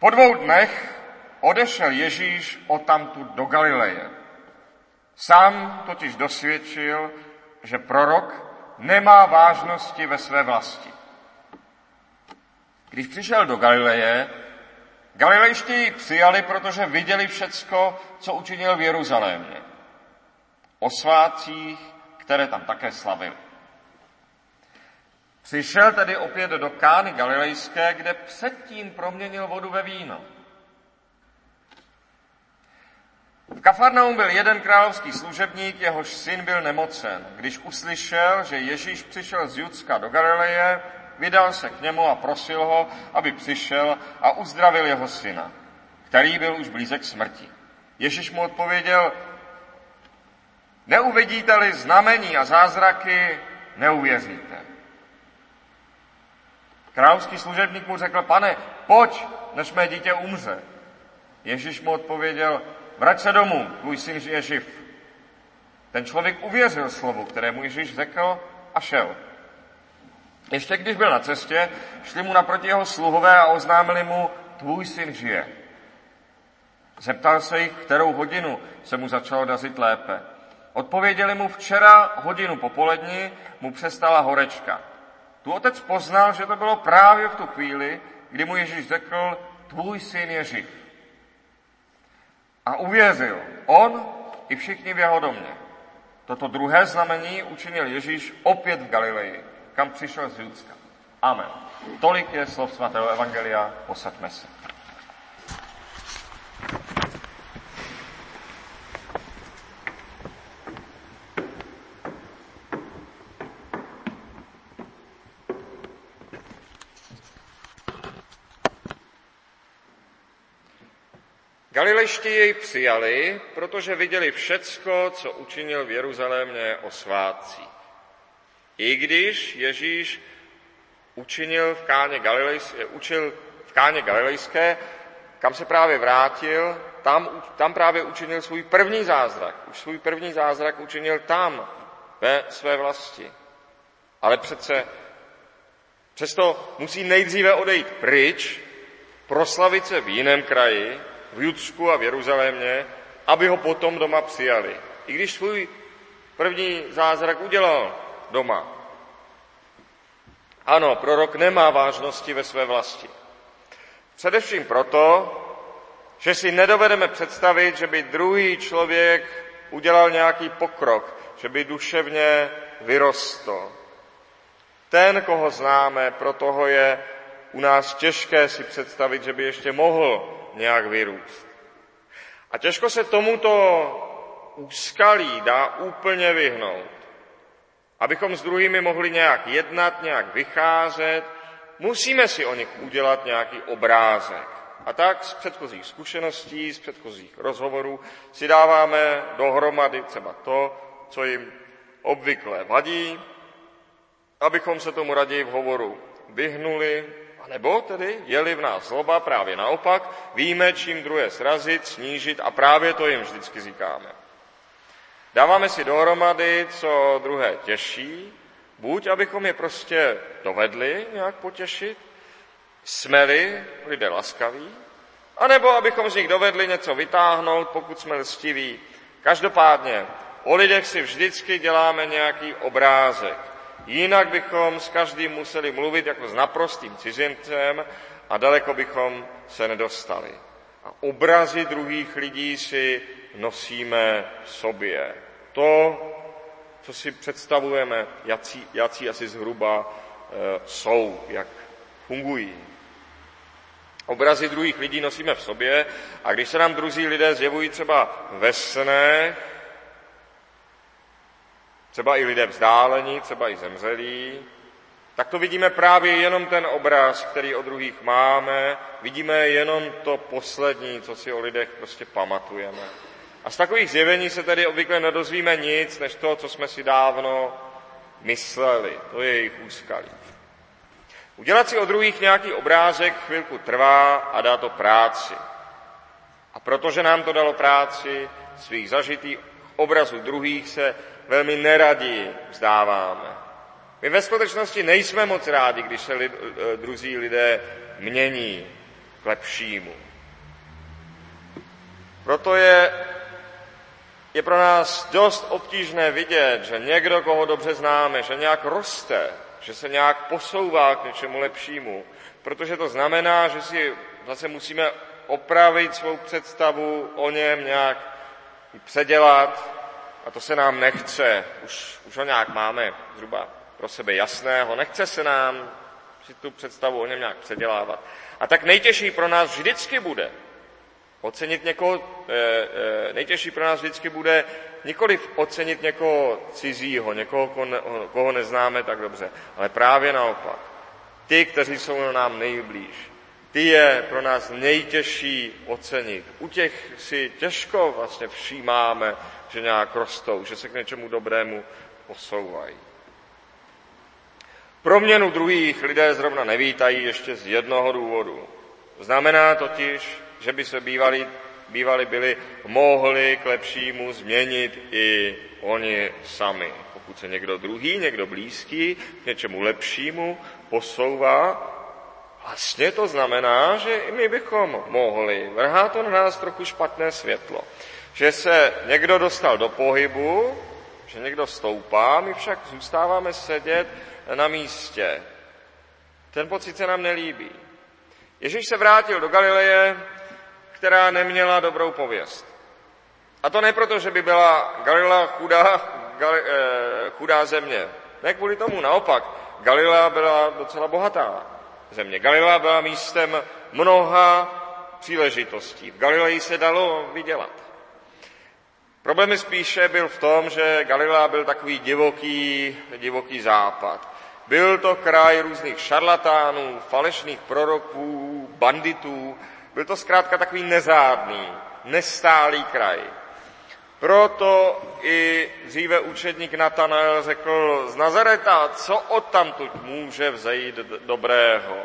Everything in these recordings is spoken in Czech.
Po dvou dnech odešel Ježíš odtamtud do Galileje. Sám totiž dosvědčil, že prorok nemá vážnosti ve své vlasti. Když přišel do Galileje, Galilejští ji přijali, protože viděli všecko, co učinil v Jeruzalémě. O svátcích, které tam také slavili. Přišel tedy opět do Kány Galilejské, kde předtím proměnil vodu ve víno. V Kafarnaum byl jeden královský služebník, jehož syn byl nemocen. Když uslyšel, že Ježíš přišel z Judska do Galileje, vydal se k němu a prosil ho, aby přišel a uzdravil jeho syna, který byl už blízek smrti. Ježíš mu odpověděl, neuvidíte-li znamení a zázraky, neuvěříte. Královský služebník mu řekl, pane, pojď, než mé dítě umře. Ježíš mu odpověděl, vrať se domů, tvůj syn je živ. Ten člověk uvěřil slovu, které mu Ježíš řekl a šel. Ještě když byl na cestě, šli mu naproti jeho sluhové a oznámili mu, tvůj syn žije. Zeptal se jich, kterou hodinu se mu začalo dařit lépe. Odpověděli mu, včera hodinu popolední mu přestala horečka. Tu otec poznal, že to bylo právě v tu chvíli, kdy mu Ježíš řekl, tvůj syn je živ. A uvěřil on i všichni v jeho domě. Toto druhé znamení učinil Ježíš opět v Galileji, kam přišel z Judska. Amen. Tolik je slov svatého Evangelia, posaďme se. Galilejští jej přijali, protože viděli všecko, co učinil v Jeruzalémě o svátcích. I když Ježíš učinil v káně Galilejské, učil v káně Galilejské, kam se právě vrátil, tam, tam právě učinil svůj první zázrak. Už svůj první zázrak učinil tam, ve své vlasti. Ale přece přesto musí nejdříve odejít pryč, proslavit se v jiném kraji, v Judsku a v Jeruzalémě, aby ho potom doma přijali. I když svůj první zázrak udělal doma. Ano, prorok nemá vážnosti ve své vlasti. Především proto, že si nedovedeme představit, že by druhý člověk udělal nějaký pokrok, že by duševně vyrostl. Ten, koho známe, pro toho je u nás těžké si představit, že by ještě mohl nějak vyrůst. A těžko se tomuto úskalí dá úplně vyhnout. Abychom s druhými mohli nějak jednat, nějak vycházet, musíme si o nich udělat nějaký obrázek. A tak z předchozích zkušeností, z předchozích rozhovorů si dáváme dohromady třeba to, co jim obvykle vadí, abychom se tomu raději v hovoru vyhnuli, a nebo tedy je-li v nás zloba, právě naopak, víme, čím druhé srazit, snížit a právě to jim vždycky říkáme. Dáváme si dohromady, co druhé těší, buď abychom je prostě dovedli nějak potěšit, jsme-li lidé laskaví, anebo abychom z nich dovedli něco vytáhnout, pokud jsme lstiví. Každopádně o lidech si vždycky děláme nějaký obrázek. Jinak bychom s každým museli mluvit jako s naprostým cizincem a daleko bychom se nedostali. A obrazy druhých lidí si nosíme v sobě. To, co si představujeme, jací, jací asi zhruba e, jsou, jak fungují. Obrazy druhých lidí nosíme v sobě a když se nám druzí lidé zjevují třeba ve snech, třeba i lidé vzdálení, třeba i zemřelí, tak to vidíme právě jenom ten obraz, který o druhých máme, vidíme jenom to poslední, co si o lidech prostě pamatujeme. A z takových zjevení se tedy obvykle nedozvíme nic, než to, co jsme si dávno mysleli. To je jejich úskalí. Udělat si o druhých nějaký obrázek chvilku trvá a dá to práci. A protože nám to dalo práci, svých zažitých obrazů druhých se velmi neradi vzdáváme. My ve skutečnosti nejsme moc rádi, když se lid, eh, druzí lidé mění. k lepšímu. Proto je, je pro nás dost obtížné vidět, že někdo, koho dobře známe, že nějak roste, že se nějak posouvá k něčemu lepšímu, protože to znamená, že si zase musíme opravit svou představu o něm, nějak předělat a to se nám nechce. Už, už ho nějak máme zhruba pro sebe jasného. Nechce se nám si tu představu o něm nějak předělávat. A tak nejtěžší pro nás vždycky bude ocenit někoho, eh, eh, nejtěžší pro nás vždycky bude nikoliv ocenit někoho cizího, někoho, koho neznáme tak dobře, ale právě naopak. Ty, kteří jsou nám nejblíž, ty je pro nás nejtěžší ocenit. U těch si těžko vlastně všímáme, že nějak rostou, že se k něčemu dobrému posouvají. Proměnu druhých lidé zrovna nevítají ještě z jednoho důvodu. Znamená totiž, že by se bývali, bývali byli mohli k lepšímu změnit i oni sami. Pokud se někdo druhý, někdo blízký k něčemu lepšímu posouvá, vlastně to znamená, že i my bychom mohli. Vrhá to na nás trochu špatné světlo. Že se někdo dostal do pohybu, že někdo stoupá, my však zůstáváme sedět na místě. Ten pocit se nám nelíbí. Ježíš se vrátil do Galileje, která neměla dobrou pověst. A to ne proto, že by byla Galilea chudá, gali, eh, chudá země. Ne kvůli tomu, naopak. Galilea byla docela bohatá země. Galilea byla místem mnoha příležitostí. V Galileji se dalo vydělat. Problém spíše byl v tom, že Galilea byl takový divoký, divoký západ. Byl to kraj různých šarlatánů, falešných proroků, banditů. Byl to zkrátka takový nezádný, nestálý kraj. Proto i dříve učedník Natanael řekl z Nazareta, co odtamtud může vzejít dobrého.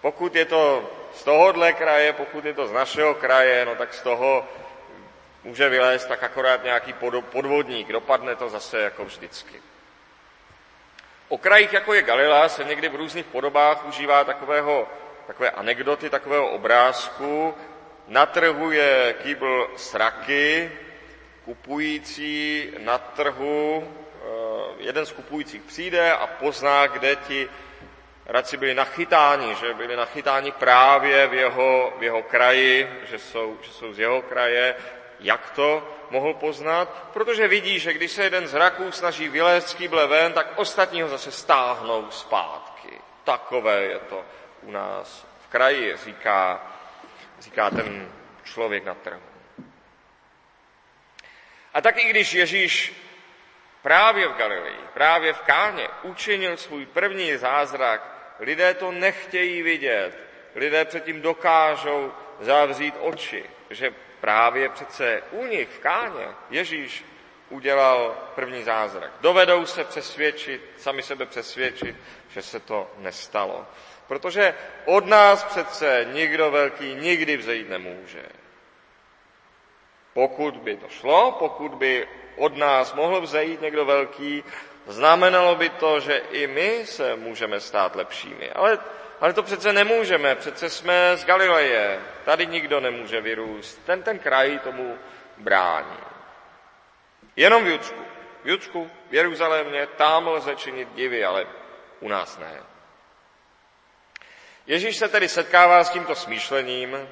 Pokud je to z tohohle kraje, pokud je to z našeho kraje, no tak z toho může vylézt tak akorát nějaký podvodník. Dopadne to zase jako vždycky. O krajích, jako je Galilea, se někdy v různých podobách užívá takového, takové anekdoty, takového obrázku. Na trhu je kýbl sraky, kupující na trhu, eh, jeden z kupujících přijde a pozná, kde ti radci byli nachytáni, že byli nachytáni právě v jeho, v jeho kraji, že jsou, že jsou z jeho kraje. Jak to mohl poznat? Protože vidí, že když se jeden z raků snaží vylézt z kýble ven, tak ostatní ho zase stáhnou zpátky. Takové je to u nás v kraji, říká, říká ten člověk na trhu. A tak i když Ježíš právě v Galileji, právě v Káně učinil svůj první zázrak, lidé to nechtějí vidět. Lidé předtím dokážou zavřít oči, že právě přece u nich v Káně Ježíš udělal první zázrak. Dovedou se přesvědčit, sami sebe přesvědčit, že se to nestalo. Protože od nás přece nikdo velký nikdy vzejít nemůže. Pokud by to šlo, pokud by od nás mohl vzejít někdo velký, znamenalo by to, že i my se můžeme stát lepšími. Ale, ale to přece nemůžeme, přece jsme z Galileje, tady nikdo nemůže vyrůst. Ten, ten kraj tomu brání. Jenom v Judsku. V Judsku, v Jeruzalémě, tam lze činit divy, ale u nás ne. Ježíš se tedy setkává s tímto smýšlením,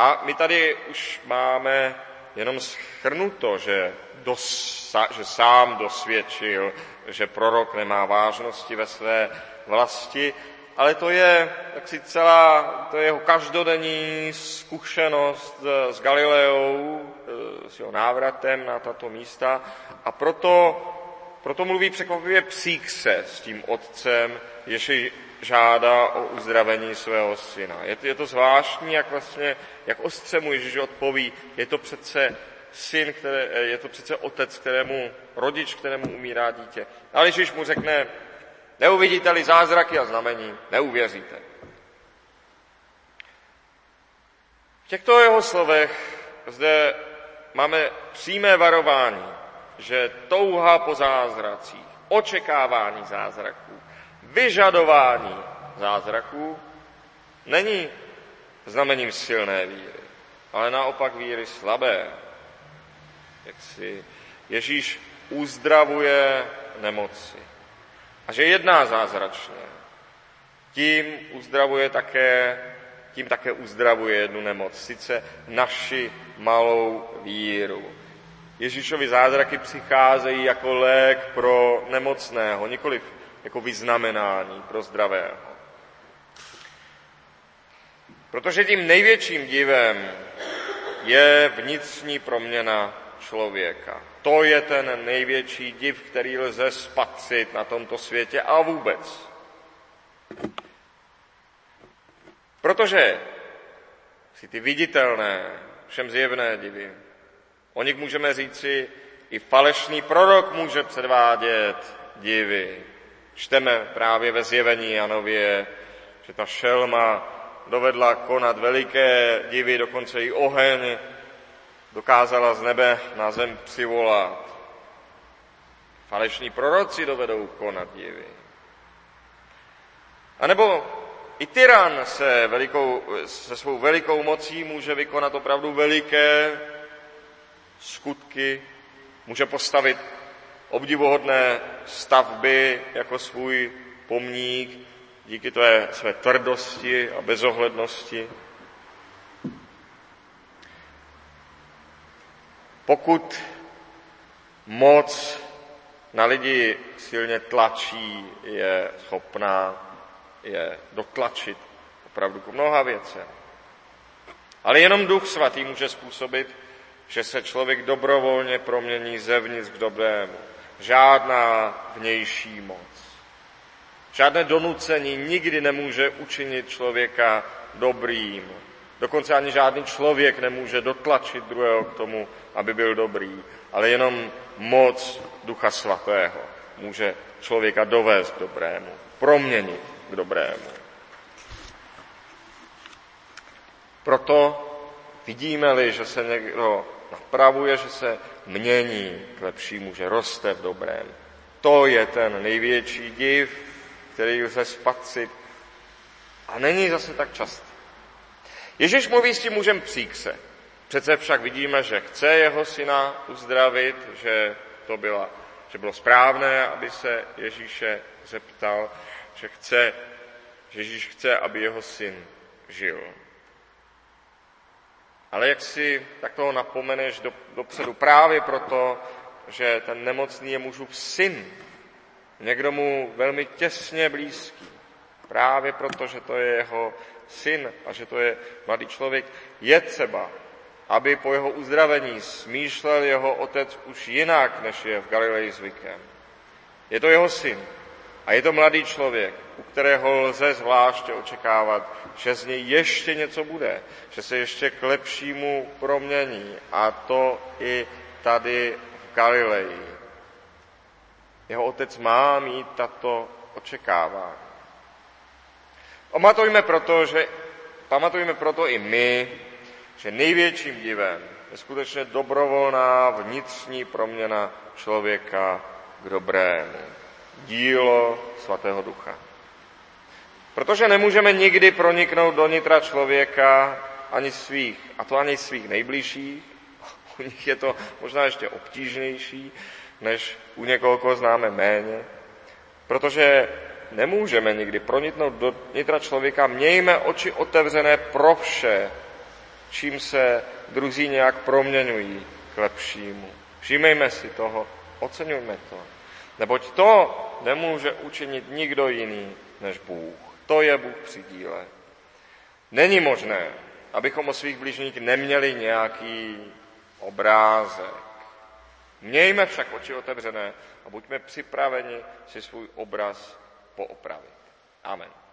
a my tady už máme jenom schrnuto, že, dosa, že sám dosvědčil, že prorok nemá vážnosti ve své vlasti, ale to je tak si celá, to je jeho každodenní zkušenost s Galileou, s jeho návratem na tato místa a proto, proto mluví překvapivě se s tím otcem, jež žádá o uzdravení svého syna. Je to, je to zvláštní, jak vlastně, jak ostře mu Ježíš odpoví, je to přece syn, které, je to přece otec, kterému, rodič, kterému umírá dítě. Ale Ježíš mu řekne, neuvidíte-li zázraky a znamení, neuvěříte. V těchto jeho slovech zde máme přímé varování, že touha po zázracích, očekávání zázraků, vyžadování zázraků není znamením silné víry, ale naopak víry slabé. Jak si Ježíš uzdravuje nemoci. A že jedná zázračně. Tím uzdravuje také, tím také uzdravuje jednu nemoc, sice naši malou víru. Ježíšovi zázraky přicházejí jako lék pro nemocného, nikoli jako vyznamenání pro zdravého. Protože tím největším divem je vnitřní proměna člověka. To je ten největší div, který lze spatřit na tomto světě a vůbec. Protože si ty viditelné, všem zjevné divy, o nich můžeme říci, i falešný prorok může předvádět divy. Čteme právě ve zjevení Janově, že ta šelma dovedla konat veliké divy, dokonce i oheň dokázala z nebe na zem přivolat. Falešní proroci dovedou konat divy. A nebo i tyran se, velikou, se svou velikou mocí může vykonat opravdu veliké skutky, může postavit obdivuhodné stavby jako svůj pomník díky té své tvrdosti a bezohlednosti. Pokud moc na lidi silně tlačí, je schopná je dotlačit opravdu k mnoha věcem. Ale jenom Duch Svatý může způsobit, že se člověk dobrovolně promění zevnitř k dobrému. Žádná vnější moc. Žádné donucení nikdy nemůže učinit člověka dobrým. Dokonce ani žádný člověk nemůže dotlačit druhého k tomu, aby byl dobrý, ale jenom moc Ducha Svatého může člověka dovést k dobrému, proměnit k dobrému. Proto vidíme-li, že se někdo napravuje, že se mění k lepšímu, že roste v dobrém. To je ten největší div, který lze spatřit a není zase tak častý. Ježíš mluví s tím mužem příkse. Přece však vidíme, že chce jeho syna uzdravit, že to byla, že bylo správné, aby se Ježíše zeptal, že chce, že Ježíš chce, aby jeho syn žil. Ale jak si tak toho napomeneš do, dopředu právě proto, že ten nemocný je mužův syn, někdo mu velmi těsně blízký, právě proto, že to je jeho syn a že to je mladý člověk, je třeba, aby po jeho uzdravení smýšlel jeho otec už jinak, než je v Galileji zvykem. Je to jeho syn a je to mladý člověk, u kterého lze zvláště očekávat, že z něj ještě něco bude, že se ještě k lepšímu promění a to i tady v Galileji. Jeho otec má mít tato očekávání. Pamatujme proto, že, pamatujme proto i my, že největším divem je skutečně dobrovolná vnitřní proměna člověka k dobrému. Dílo svatého ducha. Protože nemůžeme nikdy proniknout do nitra člověka ani svých, a to ani svých nejbližších, u nich je to možná ještě obtížnější, než u někoho, koho známe méně, protože nemůžeme nikdy proniknout do nitra člověka, mějme oči otevřené pro vše, čím se druzí nějak proměňují k lepšímu. Všímejme si toho, oceňujme to. Neboť to nemůže učinit nikdo jiný než Bůh. To je Bůh při díle. Není možné, abychom o svých blížních neměli nějaký obrázek. Mějme však oči otevřené a buďme připraveni si svůj obraz poopravit. Amen.